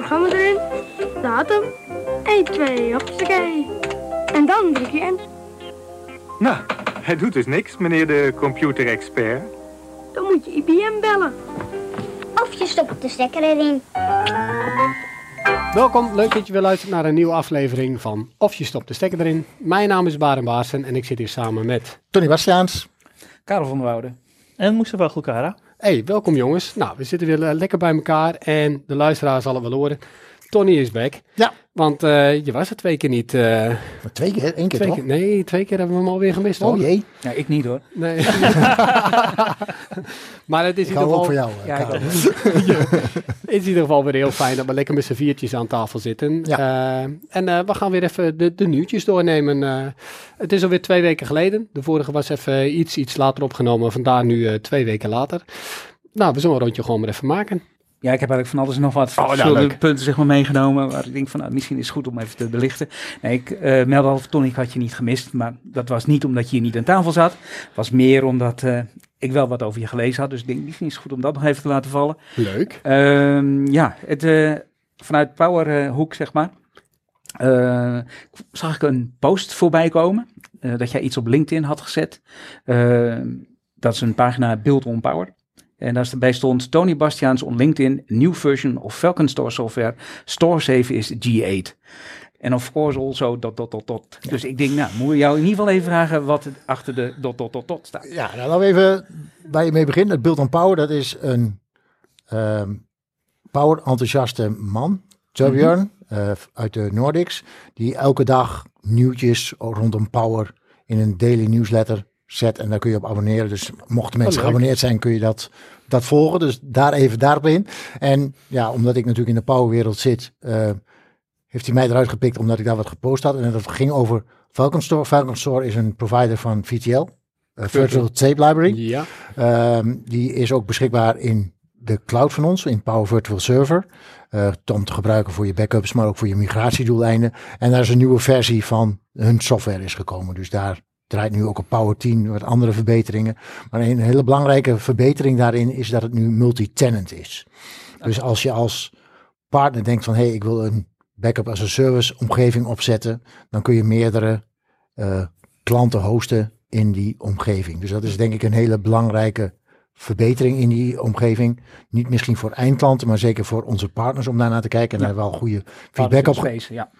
programma erin, datum, 1, 2, hoppakee. En dan druk je in. Nou, hij doet dus niks, meneer de computerexpert. Dan moet je IBM bellen. Of je stopt de stekker erin. Welkom, leuk dat je weer luistert naar een nieuwe aflevering van Of je stopt de stekker erin. Mijn naam is Baren Baarsen en ik zit hier samen met... Tony Bastiaans. Karel van der Woude. En Mustafa Gulkara. Hey, welkom jongens. Nou, we zitten weer eh, lekker bij elkaar en de luisteraar zal het wel horen. Tony is back. Ja. Want eh, je was er twee keer niet. eh, Maar twee keer, één keer twee toch? keer, nee, twee keer hebben we hem alweer gemist Oh hoor. jee, Ja, ik niet hoor. Nee. maar het is ik in ieder hou ook geval, voor jou. Ja, ik Karel. het is in ieder geval weer heel fijn dat we lekker met z'n viertjes aan tafel zitten. Ja. Eh, en eh, we gaan weer even de, de nieuwtjes doornemen. Eh, het is alweer twee weken geleden. De vorige was even iets, iets later opgenomen. Vandaar nu eh, twee weken later. Nou, we zullen een rondje gewoon maar even maken. Ja, ik heb eigenlijk van alles en nog wat nou, verschillende punten zeg maar, meegenomen. Waar ik denk van, nou, misschien is het goed om even te belichten. Nee, ik uh, meld al, Tony, ik had je niet gemist. Maar dat was niet omdat je hier niet aan tafel zat. Het was meer omdat uh, ik wel wat over je gelezen had. Dus ik denk, misschien is het goed om dat nog even te laten vallen. Leuk. Uh, ja, het, uh, vanuit Powerhoek, zeg maar. Uh, zag ik een post voorbij komen. Uh, dat jij iets op LinkedIn had gezet. Uh, dat is een pagina Build on Power. En daarbij stond Tony Bastiaans on LinkedIn, new version of Falcon Store software. Store save is G8. En of course also dot dot dot dot. Ja. Dus ik denk, nou, moet ik jou in ieder geval even vragen wat er achter de dot dot dot dot staat. Ja, nou laten we even waar je mee begint. Het Build on Power, dat is een um, power enthousiaste man, Torbjörn, mm -hmm. uh, uit de Nordics, die elke dag nieuwtjes rondom power in een daily newsletter zet en daar kun je op abonneren. Dus mochten mensen oh, geabonneerd zijn, kun je dat, dat volgen. Dus daar even daarop in. En ja, omdat ik natuurlijk in de powerwereld zit, uh, heeft hij mij eruit gepikt omdat ik daar wat gepost had. En dat ging over Falcon Store. Falcon Store is een provider van VTL, uh, Virtual Tape Library. Ja. Uh, die is ook beschikbaar in de cloud van ons, in Power Virtual Server. Uh, om te gebruiken voor je backups, maar ook voor je migratiedoeleinden. En daar is een nieuwe versie van hun software is gekomen. Dus daar draait nu ook op Power 10 wat andere verbeteringen. Maar een hele belangrijke verbetering daarin is dat het nu multi-tenant is. Dus als je als partner denkt van hé, hey, ik wil een backup as a service omgeving opzetten, dan kun je meerdere uh, klanten hosten in die omgeving. Dus dat is denk ik een hele belangrijke verbetering in die omgeving. Niet misschien voor eindklanten, maar zeker voor onze partners om daarnaar te kijken. En ja. daar wel goede feedback op, space, ja.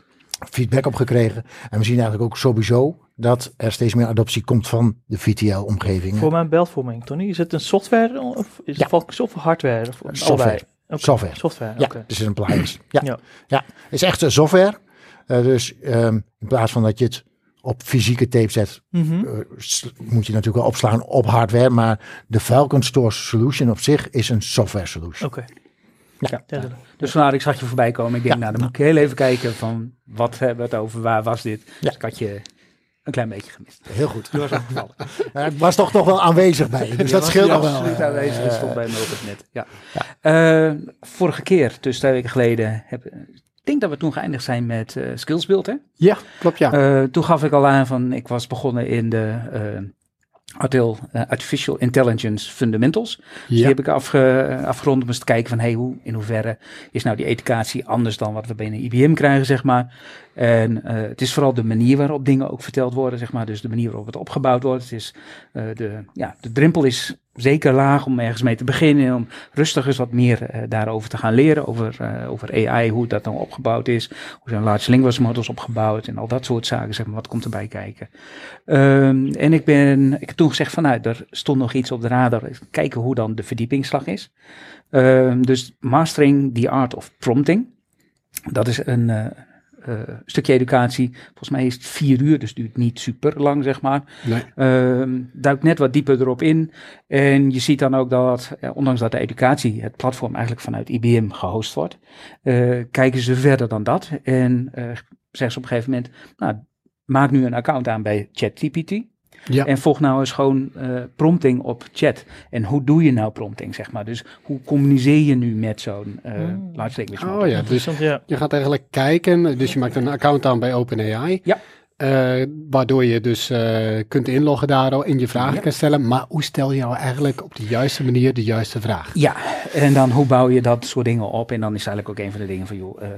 Feedback op gekregen. En we zien eigenlijk ook sowieso dat er steeds meer adoptie komt van de VTL-omgeving. Voor mijn beeldvorming, Tony, is het een software of is het ja. software hardware? Of software. Okay. Software. Software, ja, okay. het is een appliance. Ja, ja. ja. het is echt een software. Uh, dus um, in plaats van dat je het op fysieke tape zet, mm -hmm. uh, moet je natuurlijk wel opslaan op hardware. Maar de Falcon Store Solution op zich is een software solution. Oké. Okay. Ja. ja. Dus vandaar, ik zag je voorbij komen. Ik denk, nou, dan moet ik heel even kijken van, wat hebben we het over, waar was dit? Dus ik had je een klein beetje gemist. Heel goed. Je was opgevallen. ik was toch nog wel aanwezig bij je, dus dat scheelt nog wel. absoluut aanwezig, dat stond bij me op het net. Ja. Uh, vorige keer, dus twee weken geleden, heb, ik denk dat we toen geëindigd zijn met uh, Skillsbuild, hè? Ja, klopt, ja. Uh, toen gaf ik al aan van, ik was begonnen in de Artificial Intelligence Fundamentals. Dus die heb ik afge, afgerond om eens te kijken van hey, hoe, in hoeverre is nou die educatie anders dan wat we binnen IBM krijgen, zeg maar. En uh, het is vooral de manier waarop dingen ook verteld worden, zeg maar. Dus de manier waarop het opgebouwd wordt. Het is, uh, de, ja, de drempel is zeker laag om ergens mee te beginnen. Om rustig eens wat meer uh, daarover te gaan leren. Over, uh, over AI, hoe dat dan opgebouwd is. Hoe zijn large language models opgebouwd. En al dat soort zaken, zeg maar. Wat komt erbij kijken. Um, en ik ben, ik heb toen gezegd van, nou, er stond nog iets op de radar. Kijken hoe dan de verdiepingsslag is. Um, dus mastering the art of prompting. Dat is een, uh, stukje educatie. Volgens mij is het vier uur, dus duurt niet super lang, zeg maar. Nee. Uh, duikt net wat dieper erop in. En je ziet dan ook dat, ondanks dat de educatie, het platform eigenlijk vanuit IBM gehost wordt, uh, kijken ze verder dan dat. En uh, zeggen ze op een gegeven moment, nou, maak nu een account aan bij ChatGPT. Ja. En volg nou eens gewoon uh, prompting op chat. En hoe doe je nou prompting, zeg maar? Dus hoe communiceer je nu met zo'n uh, Hmm. large language Oh ja, dus ja. je gaat eigenlijk kijken, dus je maakt een account aan bij OpenAI. Ja. eh, waardoor je dus eh, kunt inloggen daar en je vragen Ja. kan stellen. Maar hoe stel je nou eigenlijk op de juiste manier de juiste vraag? Ja, en dan hoe bouw je dat soort dingen op? En dan is eigenlijk ook een van de dingen van, joh, eh,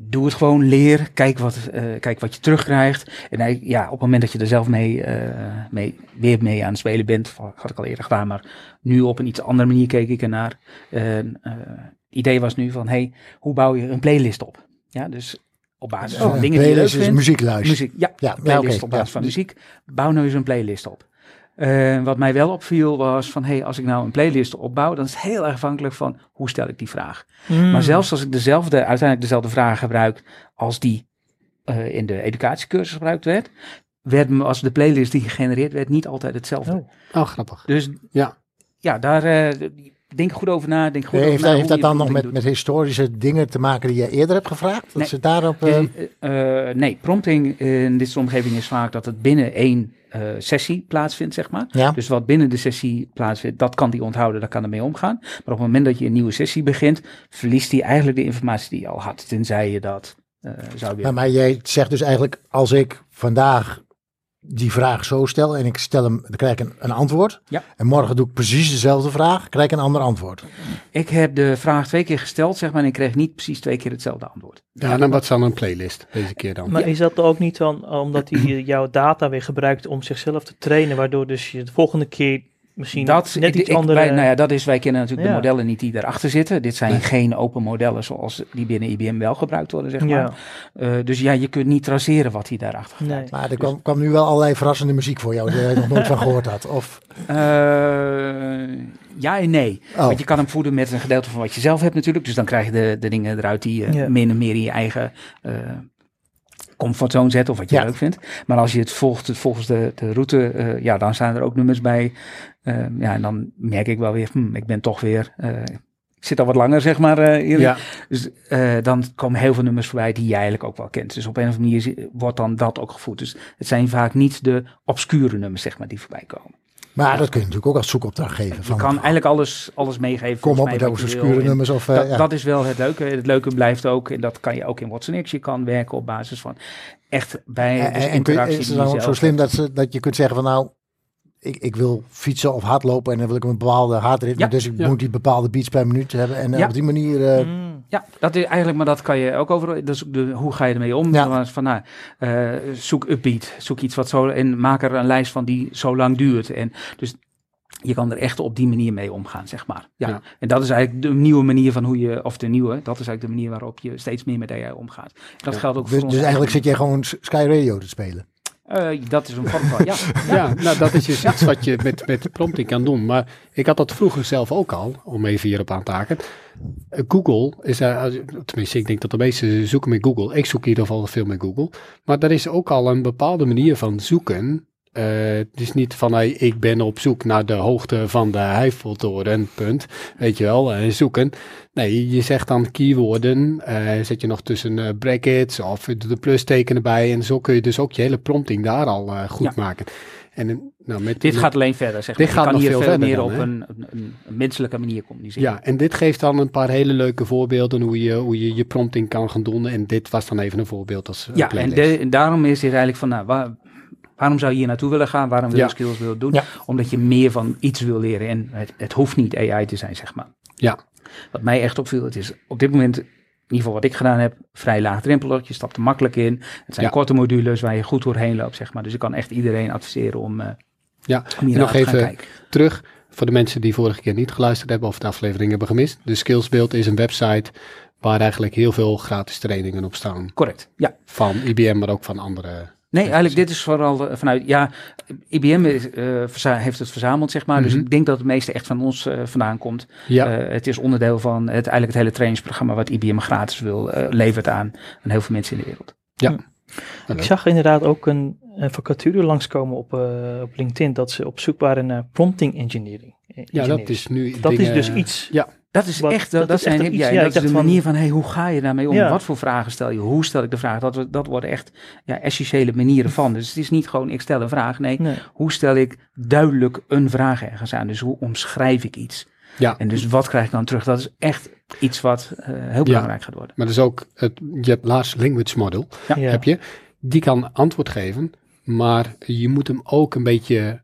doe het gewoon, leer, kijk wat, eh, kijk wat je terugkrijgt. En hij- ja, op het moment dat je er zelf mee, eh, mee, weer mee aan het spelen bent, had ik al eerder gedaan, maar nu op een iets andere manier keek ik ernaar. Eh, het idee was nu van, hey, hoe bouw je een playlist op? Ja, dus op basis van Oh, dingen die je leuk playlist is vindt. Muziek, ja, Ja, playlist op basis ja. van muziek. Bouw nou eens een playlist op. Eh, wat mij wel opviel was van, hey, als ik nou een playlist opbouw, dan is het heel erg afhankelijk van hoe stel ik die vraag. Hmm. Maar zelfs als ik dezelfde, uiteindelijk dezelfde vraag gebruik als die eh, in de educatiecursus gebruikt werd, werd me als de playlist die gegenereerd werd niet altijd hetzelfde. Oh. Oh, grappig. Dus Ja. ja, daar eh, denk goed over na. Denk goed heeft over dat, na heeft dat dan nog met, met historische dingen te maken die je eerder hebt gevraagd? Dat Nee. ze daarop... nee, prompting in dit soort omgeving is vaak dat het binnen één eh, sessie plaatsvindt, zeg maar. ja? Dus wat binnen de sessie plaatsvindt, dat kan die onthouden, daar kan ermee omgaan. Maar op het moment dat je een nieuwe sessie begint, verliest hij eigenlijk de informatie die je al had. Tenzij je dat eh, zou willen. Maar, maar jij zegt dus eigenlijk, als ik vandaag die vraag zo stel en ik stel hem, dan krijg ik een, een antwoord. Ja. En morgen doe ik precies dezelfde vraag, krijg ik een ander antwoord. Ik heb de vraag twee keer gesteld, zeg maar, en ik kreeg niet precies twee keer hetzelfde antwoord. Ja, en dan wat is dan een playlist deze keer dan? Maar is dat ook niet dan omdat hij jouw data weer gebruikt om zichzelf te trainen, waardoor dus je de volgende keer misschien Dat, net ik- iets ik- andere... wij, nou ja, dat is, wij kennen natuurlijk Ja. de modellen niet die erachter zitten. Dit zijn Nee. geen open modellen zoals die binnen IBM wel gebruikt worden, zeg maar. ja, Eh, dus ja, je kunt niet traceren wat hij daarachter gebruikt. nee. Maar er kwam, kwam nu wel allerlei verrassende muziek voor jou, die je nog nooit van gehoord had. Of, Eh, ja en nee. oh, Want je kan hem voeden met een gedeelte van wat je zelf hebt natuurlijk. Dus dan krijg je de, de dingen eruit die je Ja. min en meer in je eigen eh comfortzone zet of wat je Ja. leuk vindt. Maar als je het volgt het volgens de, de route, eh, ja, dan staan er ook nummers bij. Eh, ja, en dan merk ik wel weer, hm, ik ben toch weer... eh, ik zit al wat langer, zeg maar, eh, hierin. Ja, Dus eh, dan komen heel veel nummers voorbij die je eigenlijk ook wel kent. Dus op een of andere manier wordt dan dat ook gevoed. Dus het zijn vaak niet de obscure nummers, zeg maar, die voorbij komen. Maar dat kun je natuurlijk ook als zoekopdracht geven. Je kan eigenlijk alles, alles meegeven. kom op met obscure. En nummers. Of, eh, Dat, ja. dat is wel het leuke. Het leuke blijft ook, en dat kan je ook in Watson X. Je kan werken op basis van echt bij en, dus en kun interactie is het dan ook zo slim dat, ze, dat je kunt zeggen van nou, ik, ik wil fietsen of hardlopen en dan wil ik een bepaalde hartritme. Ja, dus ik ja. moet die bepaalde beats per minuut hebben. En eh, Ja. op die manier... eh, Mm. Ja, dat is eigenlijk, maar dat kan je ook over. Dus de, hoe ga je ermee om? Van, nou, eh, zoek upbeat, zoek iets wat zo en maak er een lijst van die zo lang duurt. En dus je kan er echt op die manier mee omgaan, zeg maar. Ja. Ja. En dat is eigenlijk de nieuwe manier van hoe je, of de nieuwe, dat is eigenlijk de manier waarop je steeds meer met AI omgaat. Dat geldt ook dus, voor ons. dus eigenlijk zit jij gewoon Sky Radio te spelen. Eh, dat is een vorm van, ja. ja, nou dat is dus iets wat je met, met prompting kan doen. Maar ik had dat vroeger zelf ook al, om even hierop aan te haken. Eh, Google is, als- tenminste ik denk dat de meesten zoeken met Google. Ik zoek in ieder geval veel met Google. Maar er is ook al een bepaalde manier van zoeken. Eh, het is niet van hey, ik ben op zoek naar de hoogte van de Eiffeltoren, punt. Weet je wel, eh, zoeken. Nee, je zegt dan keyworden, eh, zet je nog tussen brackets of je doet een plusteken erbij. En zo kun je dus ook je hele prompting daar al goed Ja. maken. En nou, met, Dit met- gaat alleen verder, zeg Dit maar. gaat je kan nog hier veel meer dan, op een, een, een menselijke manier communiceren. Ja, en dit geeft dan een paar hele leuke voorbeelden hoe je hoe je, je prompting kan gaan doen. En dit was dan even een voorbeeld als Ja, en, de- daarom is dit eigenlijk van, nou, waar- waarom zou je hier naartoe willen gaan? Waarom wil je Ja. skills willen doen? Ja. Omdat je meer van iets wil leren. En het, het hoeft niet AI te zijn, zeg maar. Ja. Wat mij echt opviel, het is op dit moment, in ieder geval wat ik gedaan heb, vrij laagdrempelig. Je stapt er makkelijk in. Het zijn Ja. korte modules waar je goed doorheen loopt, zeg maar. Dus ik kan echt iedereen adviseren om, eh Ja, om en nog even kijken. terug voor de mensen die vorige keer niet geluisterd hebben of de aflevering hebben gemist. De Skillsbeeld is een website waar eigenlijk heel veel gratis trainingen op staan. Correct, ja. Van IBM, maar ook van andere. Nee, eigenlijk dit is vooral vanuit, ja, IBM is, eh, heeft het verzameld, zeg maar. Dus Mhm. ik denk dat het meeste echt van ons eh, vandaan komt. Ja, Eh, het is onderdeel van het, eigenlijk het hele trainingsprogramma wat IBM gratis wil, levert aan, aan heel veel mensen in de wereld. Ik zag inderdaad ook een, een vacature langskomen op, eh, op LinkedIn dat ze op zoek waren naar prompting engineering. ja, dat is nu. Dat dingen- is dus iets. Dat is Wat- echt, dat dat, dat is echt zijn, een ja, iets- en ja, dat is de van- manier van, hey, hoe ga je daarmee om? Ja. Wat voor vragen stel je? Hoe stel ik de vraag? Dat, dat worden echt ja, essentiële manieren van. Dus het is niet gewoon, ik stel een vraag. Nee, Nee. hoe stel ik duidelijk een vraag ergens aan? Dus hoe omschrijf ik iets? Ja, En dus wat krijg ik dan terug? Dat is echt iets wat eh, heel belangrijk gaat worden. maar dat is ook. Het, je hebt Large Language Model. Ja. Heb je. die kan antwoord geven, maar je moet hem ook een beetje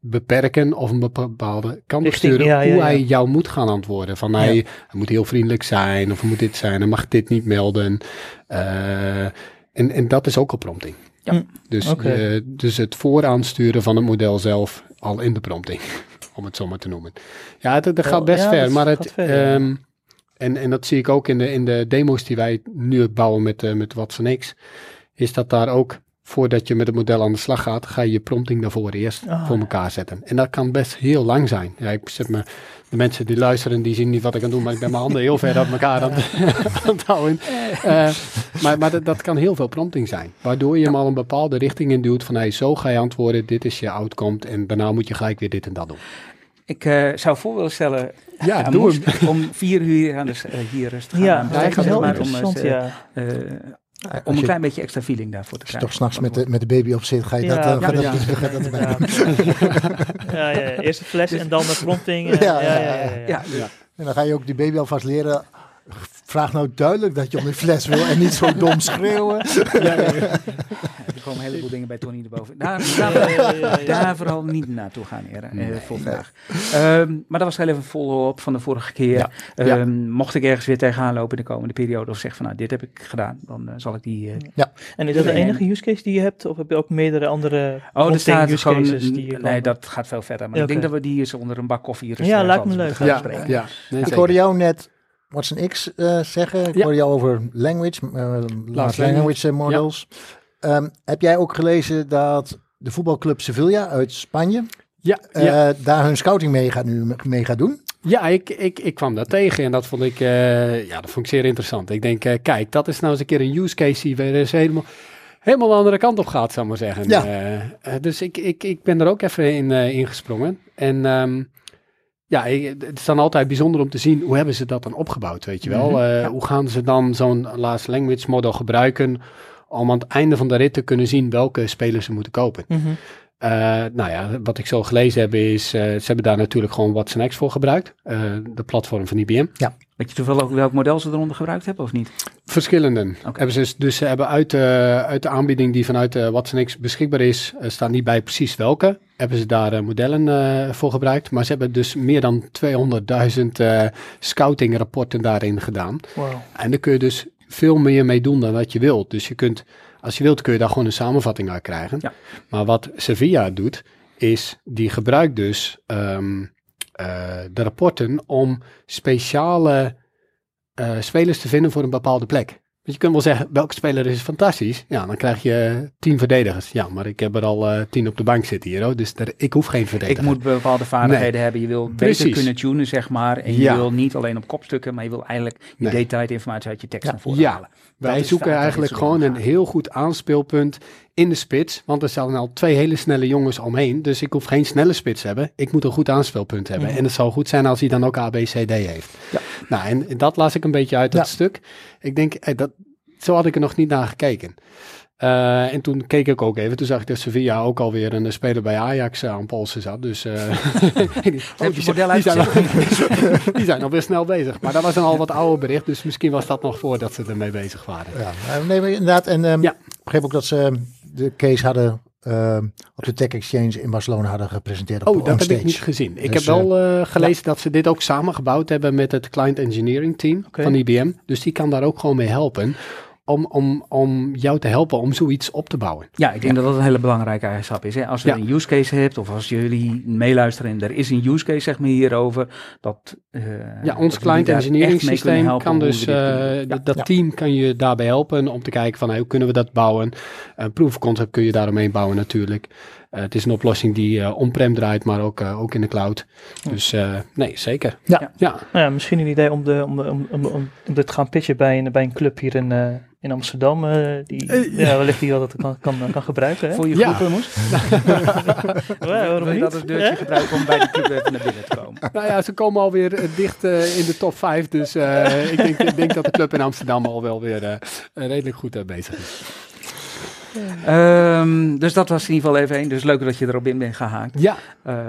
beperken of een bepaalde kant op Richting, sturen ja, ja, hoe ja. hij jou moet gaan antwoorden. Van hij, hij moet heel vriendelijk zijn of moet dit zijn, hij mag dit niet melden. Eh, en, en dat is ook al prompting. Ja. Hm, Dus, eh, dus het vooraansturen van het model zelf al in de prompting, om het zo maar te noemen. Ja, het, dat gaat best ja, ver, maar gaat het, ver, ja. ehm, en, en dat zie ik ook in de, in de demo's die wij nu bouwen met, eh met Watson X, is dat daar ook, voordat je met het model aan de slag gaat, ga je je prompting daarvoor eerst Ah. voor elkaar zetten. En dat kan best heel lang zijn. Ja, ik zet me, de mensen die luisteren, die zien niet wat ik aan doen, maar ik ben mijn handen heel ver uit elkaar aan, het- aan het houden. Eh, maar maar dat, dat kan heel veel prompting zijn, waardoor je hem al een bepaalde richting in duwt van, hey, zo ga je antwoorden, dit is je outcome en daarna moet je gelijk weer dit en dat doen. Ik eh, zou voor willen stellen Ja, aan doe om vier uur aan de, eh, hier rustig gaan. Ja, dat is heel maar om, interessant, eh, ja. eh, om een je, klein beetje extra feeling daarvoor te als je krijgen. toch s'nachts met de, met de baby op zit, ga je Ja, dat, eh, ja, dat, erbij ja, ja, ja. Eerst de fles en dan de prompting. eh, ja, ja. Ja, En dan ga je ook die baby alvast leren. Vraag nou duidelijk dat je om die fles wil en niet zo dom schreeuwen. er komen een heleboel dingen bij Tony erboven. Daar, daar, Ja, ja, ja, ja. daar vooral niet naartoe gaan, heren. eh, voor vandaag. Ehm, maar dat was heel even een follow-up van de vorige keer. Ja. Ehm, Ja. Mocht ik ergens weer tegenaan lopen in de komende periode of zeg van nou dit heb ik gedaan, dan eh, zal ik die... eh, En is dat de enige use case die je hebt? Of heb je ook meerdere andere Oh, er staat use gewoon... cases die je nee, dat gaat veel verder. Maar Ja, ik denk dat we die eens onder een bak koffie Ja, lijkt me leuk. Ja, ja. Nee, Ik hoorde jou net Watson X eh, zeggen. Ik Ja. hoorde jou over language, eh, large language eh, models. Ehm, heb jij ook gelezen dat de voetbalclub Sevilla uit Spanje Ja, ja. daar hun scouting mee gaat, nu mee gaat doen? Ja, ik, ik, ik kwam daar tegen en dat vond ik, ja, dat vond ik zeer interessant. Ik denk, kijk, dat is nou eens een keer een use case die weer eens helemaal, helemaal de andere kant op gaat, zou ik maar zeggen. Ja. Dus ik, ik, ik ben er ook even in eh, ingesprongen. En ehm, ja, het is dan altijd bijzonder om te zien, hoe hebben ze dat dan opgebouwd, weet je wel? Mhm, Eh, ja. Hoe gaan ze dan zo'n large language model gebruiken om aan het einde van de rit te kunnen zien welke spelers ze moeten kopen? Mhm. Eh, nou ja, wat ik zo gelezen heb is, eh, ze hebben daar natuurlijk gewoon X voor gebruikt. de platform van IBM. Weet je toevallig ook welk model ze eronder gebruikt hebben of niet? Verschillende. Ze, dus- ze hebben uit, de uit de aanbieding die vanuit X beschikbaar is, eh, staan niet bij precies welke. Hebben ze daar eh, modellen eh, voor gebruikt. Maar ze hebben dus meer dan 200.000 eh scouting rapporten daarin gedaan. Wauw. En daar kun je dus veel meer mee doen dan wat je wilt. Dus je kunt, als je wilt, kun je daar gewoon een samenvatting uit krijgen. Ja. Maar wat Sevilla doet, is die gebruikt dus ehm, eh, de rapporten om speciale eh, spelers te vinden voor een bepaalde plek. Want je kunt wel zeggen, welke speler is fantastisch? Ja, dan krijg je tien verdedigers. Ja, maar ik heb er al eh, tien op de bank zitten hier. hoor. Dus daar, ik hoef geen verdediger. Ik moet bepaalde vaardigheden hebben. Je wil beter Precies. kunnen tunen, zeg maar. En je Ja. wil niet alleen op kopstukken, maar je wil eigenlijk je Nee. detailed informatie uit je tekst Ja. naar voren Ja. halen. Wij Dat zoeken eigenlijk gewoon een heel goed aanspeelpunt in de spits. Want er staan al twee hele snelle jongens omheen. Dus ik hoef geen snelle spits te hebben. Ik moet een goed aanspeelpunt hebben. Mhm. En het zou goed zijn als hij dan ook A, B, C, D heeft. Ja. Nou, en dat las ik een beetje uit dat Ja. stuk. Ik denk, eh, dat, zo had ik er nog niet naar gekeken. Eh, en toen keek ik ook even. Toen zag ik dat Sevilla ook alweer een speler bij Ajax aan polsen zat. Dus eh, die, zijn, uitgezet? die zijn alweer snel bezig. Maar dat was een al wat ouder bericht. Dus misschien was dat nog voordat ze ermee bezig waren. Ja, eh, nee, maar inderdaad. En ehm Ja. ik begreep ook dat ze de case hadden ehm, op de Tech Exchange in Barcelona hadden gepresenteerd. Op Oh, dat heb ik niet gezien. Ik Dus, heb wel eh, gelezen dat ze dit ook samengebouwd hebben met het client engineering team van IBM. Dus die kan daar ook gewoon mee helpen. Om, om, om jou te helpen om zoiets op te bouwen. Ja, ik denk dat dat een hele belangrijke eigenschap is. Hè? Als je Ja. een use case hebt, of als jullie meeluisteren en er is een use case zeg maar, hierover, dat... eh, Ja, ons client engineering systeem kan dus, eh. Ja. dat team kan je daarbij helpen om te kijken van hey, hoe kunnen we dat bouwen. Een proof concept kun je daaromheen bouwen natuurlijk. Eh, het is een oplossing die eh, on-prem draait, maar ook, eh, ook in de cloud. Dus eh, nee, zeker. Ja. ja. Nou ja, misschien een idee om, de, om, de- om, om, om, om dit te gaan pitchen bij een, bij een club hier in, eh, in Amsterdam. eh, die ja, wellicht die dat kan, kan, kan gebruiken. Hè? Voor je Ja. groepen moest. Ja, waarom Wil je dat deurtje Ja? gebruiken om bij de club even naar binnen te komen? Nou ja, ze komen alweer eh, dicht eh, in de top 5. Dus eh, ik, denk, ik denk dat de club in Amsterdam al wel weer eh, redelijk goed bezig is. Ehm, dus dat was in ieder geval even één. Dus leuk dat je erop in bent gehaakt. Ja, Eh,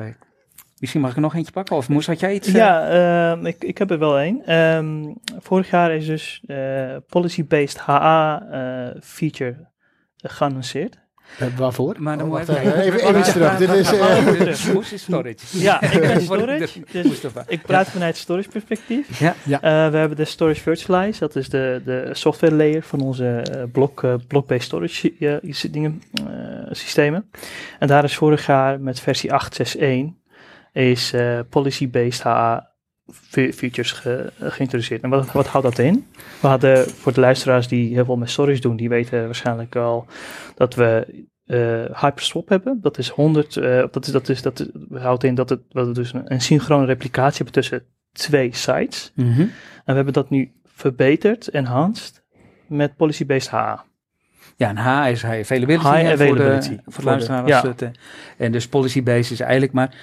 misschien mag ik er nog eentje pakken. Of Moes, had jij iets? eh? Ja, ehm, ik, ik heb er wel één. Ehm, vorig jaar is dus eh, policy-based HA eh, feature geannonceerd. Eh, waarvoor? Maar dan Oh, moet wacht even, even, even, iets terug. Dit is, eh, Moes is storage. Ja, ik ben storage. Dus ik praat vanuit storage perspectief. Ja. Ja. Eh, we hebben de Storage Virtualize, dat is de, de software layer van onze eh, blok, eh, block-based storage eh, is- dingen, eh, systemen. En daar is vorig jaar met versie 8.6.1 is eh, policy-based HA features ge- geïntroduceerd. En wat, wat houdt dat in? We hadden voor de luisteraars die heel veel met storage doen, die weten waarschijnlijk al dat we eh Hyperswap hebben. Dat is 100, eh, dat, is, dat, is, dat is, houdt in dat, het, dat we dus een, een synchrone replicatie hebben tussen twee sites. Mhm. En we hebben dat nu verbeterd, enhanced, met policy-based HA. Ja, een H is high availability. High availability. Voor de, voor Voor de luisteraar de- was ja. het, eh, en dus policy-based is eigenlijk maar...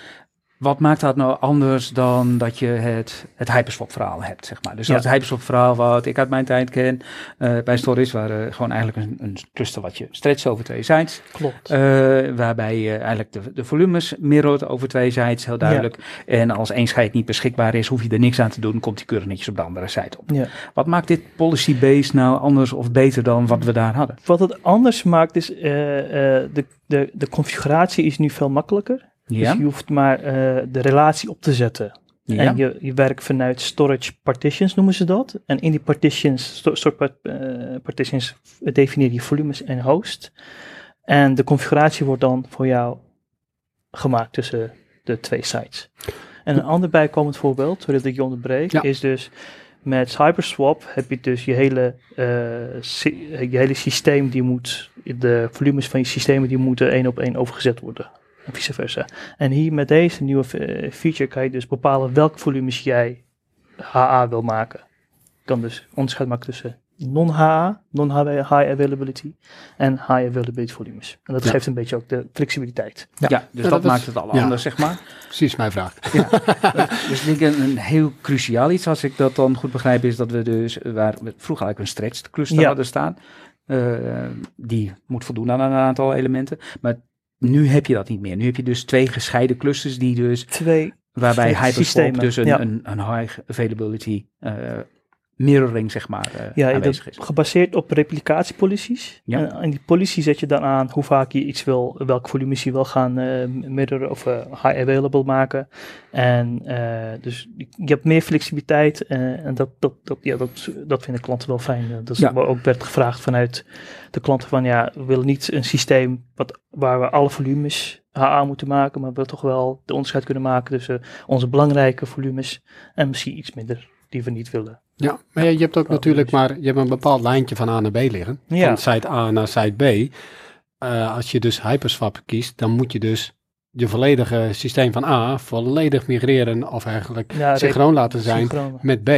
Wat maakt dat nou anders dan dat je het, het Hyperswap verhaal hebt, zeg maar. Dus Ja. dat is het Hyperswap verhaal wat ik uit mijn tijd ken eh, bij Stories, waar eh, gewoon eigenlijk een, een cluster wat je stretcht over twee sites. Klopt. Eh, waarbij je eigenlijk de, de volumes mirrort over twee sites, heel duidelijk. En als één scheid niet beschikbaar is, hoef je er niks aan te doen, komt die keurig netjes op de andere site op. Ja. Wat maakt dit policy-based nou anders of beter dan wat we daar hadden? Wat het anders maakt is, de, de, de configuratie is nu veel makkelijker. Ja, Dus je hoeft maar eh, de relatie op te zetten. ja. En je, je werkt vanuit storage partitions noemen ze dat. En in die partitions, soort part- eh, partitions definieer je volumes en host. En de configuratie wordt dan voor jou gemaakt tussen de twee sites. En een ander bijkomend voorbeeld, sorry dat ik je onderbreek, Ja. is dus met Hyperswap heb je dus je hele, eh, sy- je hele systeem die moet, de volumes van je systemen die moeten één op één overgezet worden. En vice versa. En hier met deze nieuwe eh, feature kan je dus bepalen welke volumes jij HA wil maken. Je kan dus onderscheid maken tussen non-HA, non-high availability en high availability volumes. En dat Ja. geeft een beetje ook de flexibiliteit. Ja, dus Ja, dat, dat is- maakt het al ja. anders, zeg maar. Precies mijn vraag. Dus ik denk een, een heel cruciaal iets, als ik dat dan goed begrijp, is dat we dus, waar we vroeger eigenlijk een stretched cluster Ja. hadden staan, eh, die moet voldoen aan een aantal elementen. Maar nu heb je dat niet meer. Nu heb je dus twee gescheiden clusters die dus, Twee, waarbij systemen, dus een, ja. een, een high availability eh, mirroring, zeg maar, eh, ja, aanwezig is. gebaseerd op replicatiepolicies. Ja. En, en die policy zet je dan aan hoe vaak je iets wil, welke volumes je wil gaan eh mirroren of eh, high available maken. En eh, dus je hebt meer flexibiliteit eh, en dat, dat, dat, ja, dat, dat vinden klanten wel fijn. Eh, Dat is Ja. ook werd gevraagd vanuit de klanten van ja, we willen niet een systeem wat, waar we alle volumes HA moeten maken, maar we willen toch wel de onderscheid kunnen maken tussen onze belangrijke volumes en misschien iets minder die we niet willen. Ja, maar ja, je hebt ook natuurlijk maar, je hebt een bepaald lijntje van A naar B liggen. Ja. Van site A naar site B. Eh, als je dus Hyperswap kiest, dan moet je dus je volledige systeem van A volledig migreren of eigenlijk Ja, synchroon laten zijn met B.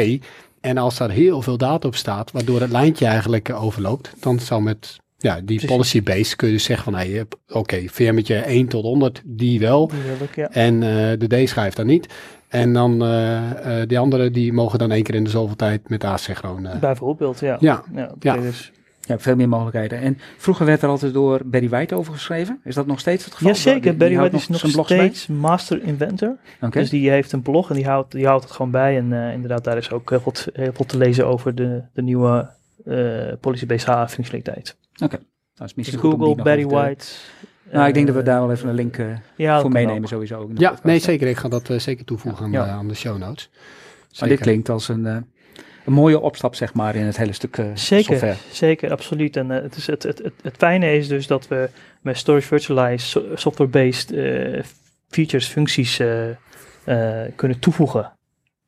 En als daar heel veel data op staat, waardoor het lijntje eigenlijk eh, overloopt, dan zou met ja, die Precies. policy base kun je dus zeggen van, hey, je hebt- oké, VM'tje 1 tot 100, die wel. Die wil ik, ja. En eh, de D-schijf dan niet. En dan eh, eh, die andere, die mogen dan één keer in de zoveel tijd met asynchroon. Bijvoorbeeld, ja. ja, Ja, Ja. dus. Hebt veel meer mogelijkheden. En vroeger werd er altijd door Barry White over geschreven. Is dat nog steeds het geval? Jazeker, Die- die Barry White is nog bij? steeds master inventor. Dus die heeft een blog en die houdt, die houdt het gewoon bij. En eh, inderdaad, daar is ook heel veel, te- heel veel te lezen over de, de nieuwe eh policy-based HA-functionaliteit. Dat is Dus misschien goed om die Google, Barry White. Nou, ik denk dat we eh, daar wel even een link eh, ja, voor meenemen ook. sowieso. ook ja podcast. nee zeker. Ik ga dat eh, zeker toevoegen aan, Ja. aan de show notes. Maar Zeker. dit klinkt als een, eh, een mooie opstap, zeg maar, in het hele stuk eh, Zeker, software. zeker, absoluut. En eh, het, is het, het, het, het fijne is dus dat we met Storage Virtualized so- software-based eh, features, functies eh, eh, kunnen toevoegen.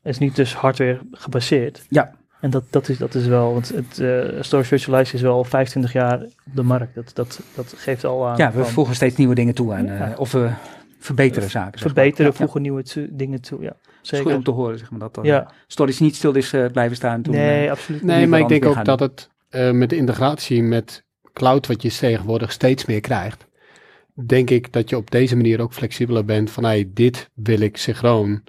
Het is niet dus hardware gebaseerd. Ja. En dat, dat, is, dat is wel, want het, eh, Storage Virtualized is wel al 25 jaar op de markt. Dat, dat, dat geeft al aan. Ja, we van voegen steeds nieuwe dingen toe aan. eh, of we verbeteren zaken. zeg maar. verbeteren, Ja, voegen nieuwe dingen toe. Ja, ja. Het is goed zeker. om te horen, zeg maar, dat uh, Ja, stories niet stil is eh, blijven staan toen. nee, eh, absoluut. Nee, maar ik denk ook gaan dat het eh, met de integratie met cloud, wat je tegenwoordig steeds meer krijgt, denk ik dat je op deze manier ook flexibeler bent van, hey, dit wil ik synchroon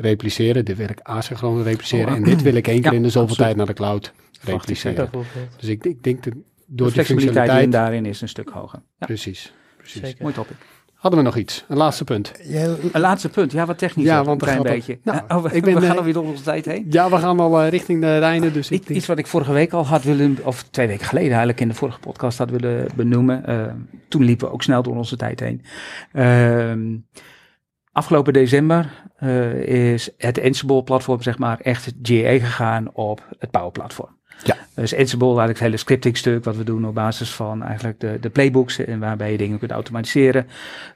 repliceren, dit wil ik asynchroon repliceren Oh, en dit wil ik één keer ja, in de zoveel absoluut. tijd naar de cloud repliceren. Dus ik, ik denk dat de door die flexibiliteit daarin is een stuk hoger. Ja, Precies, precies. Zeker. mooi topic. hadden we nog iets? Een laatste punt. Ja, Een laatste punt, ja, wat technisch. Ja, want een er klein beetje. al- nou, oh, we, ik ben, we gaan eh, alweer door onze tijd heen. Ja, we gaan al eh, richting de Rijnen, dus ik Iets wat ik vorige week al had willen, of twee weken geleden eigenlijk in de vorige podcast had willen benoemen. Eh, toen liepen we ook snel door onze tijd heen. Ehm, afgelopen december eh, is het Ansible-platform zeg maar echt GA gegaan op het Power-platform. Ja. Dus Ansible, eigenlijk het hele scripting stuk wat we doen op basis van eigenlijk de, de playbooks en waarbij je dingen kunt automatiseren.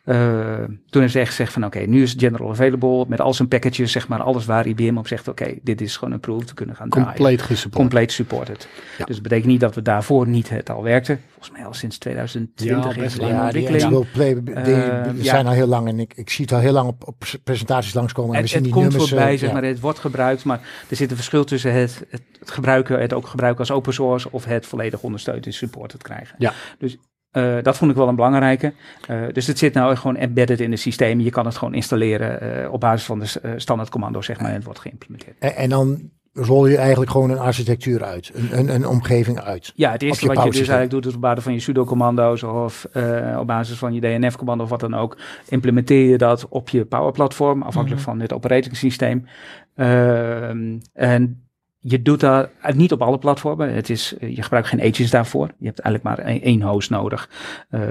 Eh, toen hebben ze echt gezegd van oké, nu is general available met al zijn packages, zeg maar alles waar IBM op zegt oké, dit is gewoon approved, we kunnen gaan draaien compleet gesupport. compleet supported. Ja. Dus dat betekent niet dat we daarvoor niet het al werkten. Volgens mij al sinds 2020 Ja, is het in ja, die ontwikkeling. Ansible Play, die, Eh, die ja. zijn al heel lang en ik, ik zie het al heel lang op, op presentaties langskomen. En we Het, zien het die komt nummers. voorbij, eh, zeg ja. maar, het wordt gebruikt, maar er zit een verschil tussen het, het, het gebruiken, het ook gebruiken als open source of het volledig ondersteund en supported krijgen. Ja. Dus eh, dat vond ik wel een belangrijke. Eh, dus het zit nou gewoon embedded in het systeem. Je kan het gewoon installeren eh, op basis van de s- eh, standaard commando's, zeg maar, en het wordt geïmplementeerd. En, en dan rol je eigenlijk gewoon een architectuur uit, een, een, een omgeving uit. Ja, het eerste je wat je dus eigenlijk doet is op basis van je sudo-commando's of eh, op basis van je DNF-commando of wat dan ook, implementeer je dat op je Power-platform, afhankelijk Mhm. van het operating systeem. Ehm, en je doet dat eh, niet op alle platformen. Het is, eh, je gebruikt geen agents daarvoor. Je hebt eigenlijk maar één, host nodig. eh,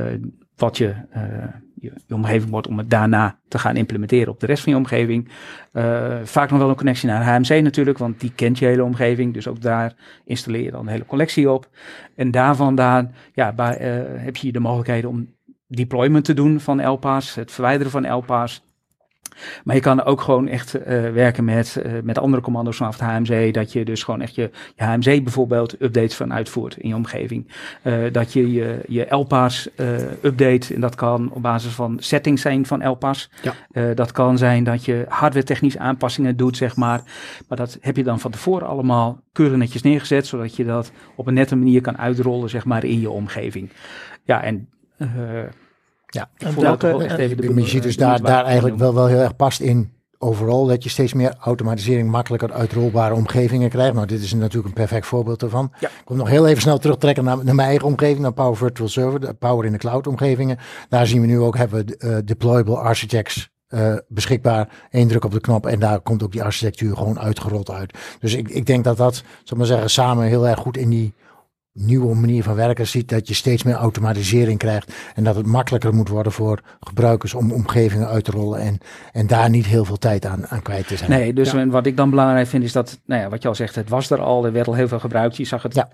wat je, je, omgeving wordt om het daarna te gaan implementeren op de rest van je omgeving. Vaak nog wel een connectie naar HMC natuurlijk, want die kent je hele omgeving. Dus ook daar installeer je dan een hele collectie op. En daar vandaan ja, bij, heb je de mogelijkheden om deployment te doen van LPA's, het verwijderen van LPA's. Maar je kan ook gewoon echt eh, werken met, eh, met andere commando's vanaf het HMC. Dat je dus gewoon echt je, je HMC bijvoorbeeld updates van uitvoert in je omgeving. Eh, dat je je, je LPA's update. En dat kan op basis van settings zijn van LPA's. Ja. Dat kan zijn dat je hardware technische aanpassingen doet, zeg maar. Maar dat heb je dan van tevoren allemaal keurig netjes neergezet. Zodat je dat op een nette manier kan uitrollen, zeg maar, in je omgeving. Ja, en... Ja. ik En welke- wel echt en- even de je ziet dus daar, daar eigenlijk wel, wel heel erg past in overal dat je steeds meer automatisering makkelijker uitrolbare omgevingen krijgt. Nou, dit is natuurlijk een perfect voorbeeld daarvan. Ja. Ik kom nog heel even snel terugtrekken naar, naar mijn eigen omgeving, naar Power Virtual Server, de Power in de Cloud omgevingen. Daar zien we nu ook, hebben we eh, deployable architects eh, beschikbaar. Eén druk op de knop en daar komt ook die architectuur gewoon uitgerold uit. Dus ik, ik denk dat dat, zal ik maar zeggen, samen heel erg goed in die nieuwe manier van werken ziet dat je steeds meer automatisering krijgt en dat het makkelijker moet worden voor gebruikers om omgevingen uit te rollen en, en daar niet heel veel tijd aan, aan kwijt te zijn. Nee, dus Ja. wat ik dan belangrijk vind is dat, nou ja, wat je al zegt, het was er al, er werd al heel veel gebruikt. Je zag het Ja.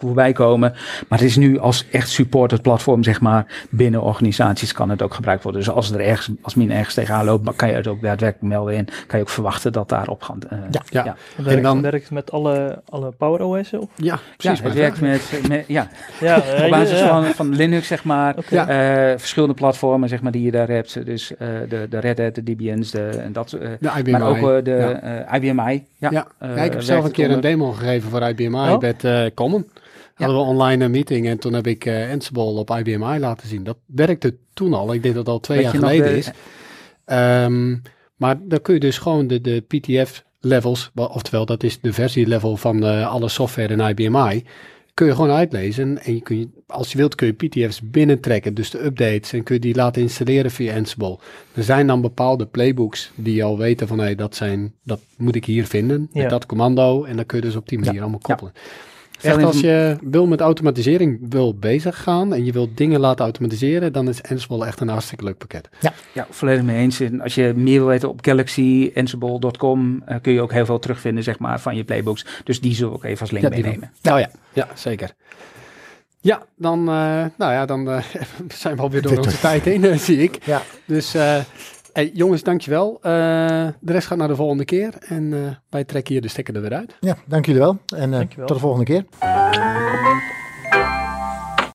Voorbij komen. Maar het is nu als echt supported platform, zeg maar, binnen organisaties kan het ook gebruikt worden. Dus als er ergens, als men ergens tegenaan loopt, kan je het ook daadwerkelijk melden en kan je ook verwachten dat daarop gaat. eh, Ja. Ja. ja. En werkt, dan- werkt het met alle, alle Power OS'en? Of? Ja, Ja, precies. het maar- werkt met, met ja, Ja, op basis ja. van, van Linux, zeg maar. Ja. Eh, verschillende platformen, zeg maar, die je daar hebt. Dus eh, de, de Red Hat, de DBN's, de, en dat, eh, De IBM maar ook de Ja. eh, IBMI. Ja, Ja. Ja, ik heb zelf een het keer een demo gegeven voor IBMI Oh. met eh, Common. Hadden we online een meeting en toen heb ik eh Ansible op IBMI laten zien. Dat werkte toen al. Ik denk dat het al twee Weet jaar je geleden de- is. Ehm, maar dan kun je dus gewoon de, de PTF levels, oftewel dat is de versielevel van eh, alle software in IBMI, kun je gewoon uitlezen. En je kun je, als je wilt kun je PTF's binnentrekken, dus de updates, en kun je die laten installeren via Ansible. Er zijn dan bepaalde playbooks die al weten van, hé, dat zijn, dat moet ik hier vinden, Ja. met dat commando. En dan kun je dus op die manier allemaal koppelen. Echt, als je wil met automatisering wil bezig gaan en je wilt dingen laten automatiseren, dan is Ansible echt een hartstikke leuk pakket. Ja, volledig mee eens. En als je meer wil weten op Galaxy, Ansible.com, eh, kun je ook heel veel terugvinden, zeg maar, van je playbooks. Dus die zullen we ook even als link Ja, meenemen. Oh ja, ja, zeker. Ja, dan, eh, nou ja, dan eh, zijn we alweer door onze tijd heen, zie ik. Ja. Dus eh, hey, jongens, dankjewel. Eh de rest gaat naar de volgende keer en eh, wij trekken hier de stekker er weer uit. Ja, dank jullie wel en eh, tot de volgende keer.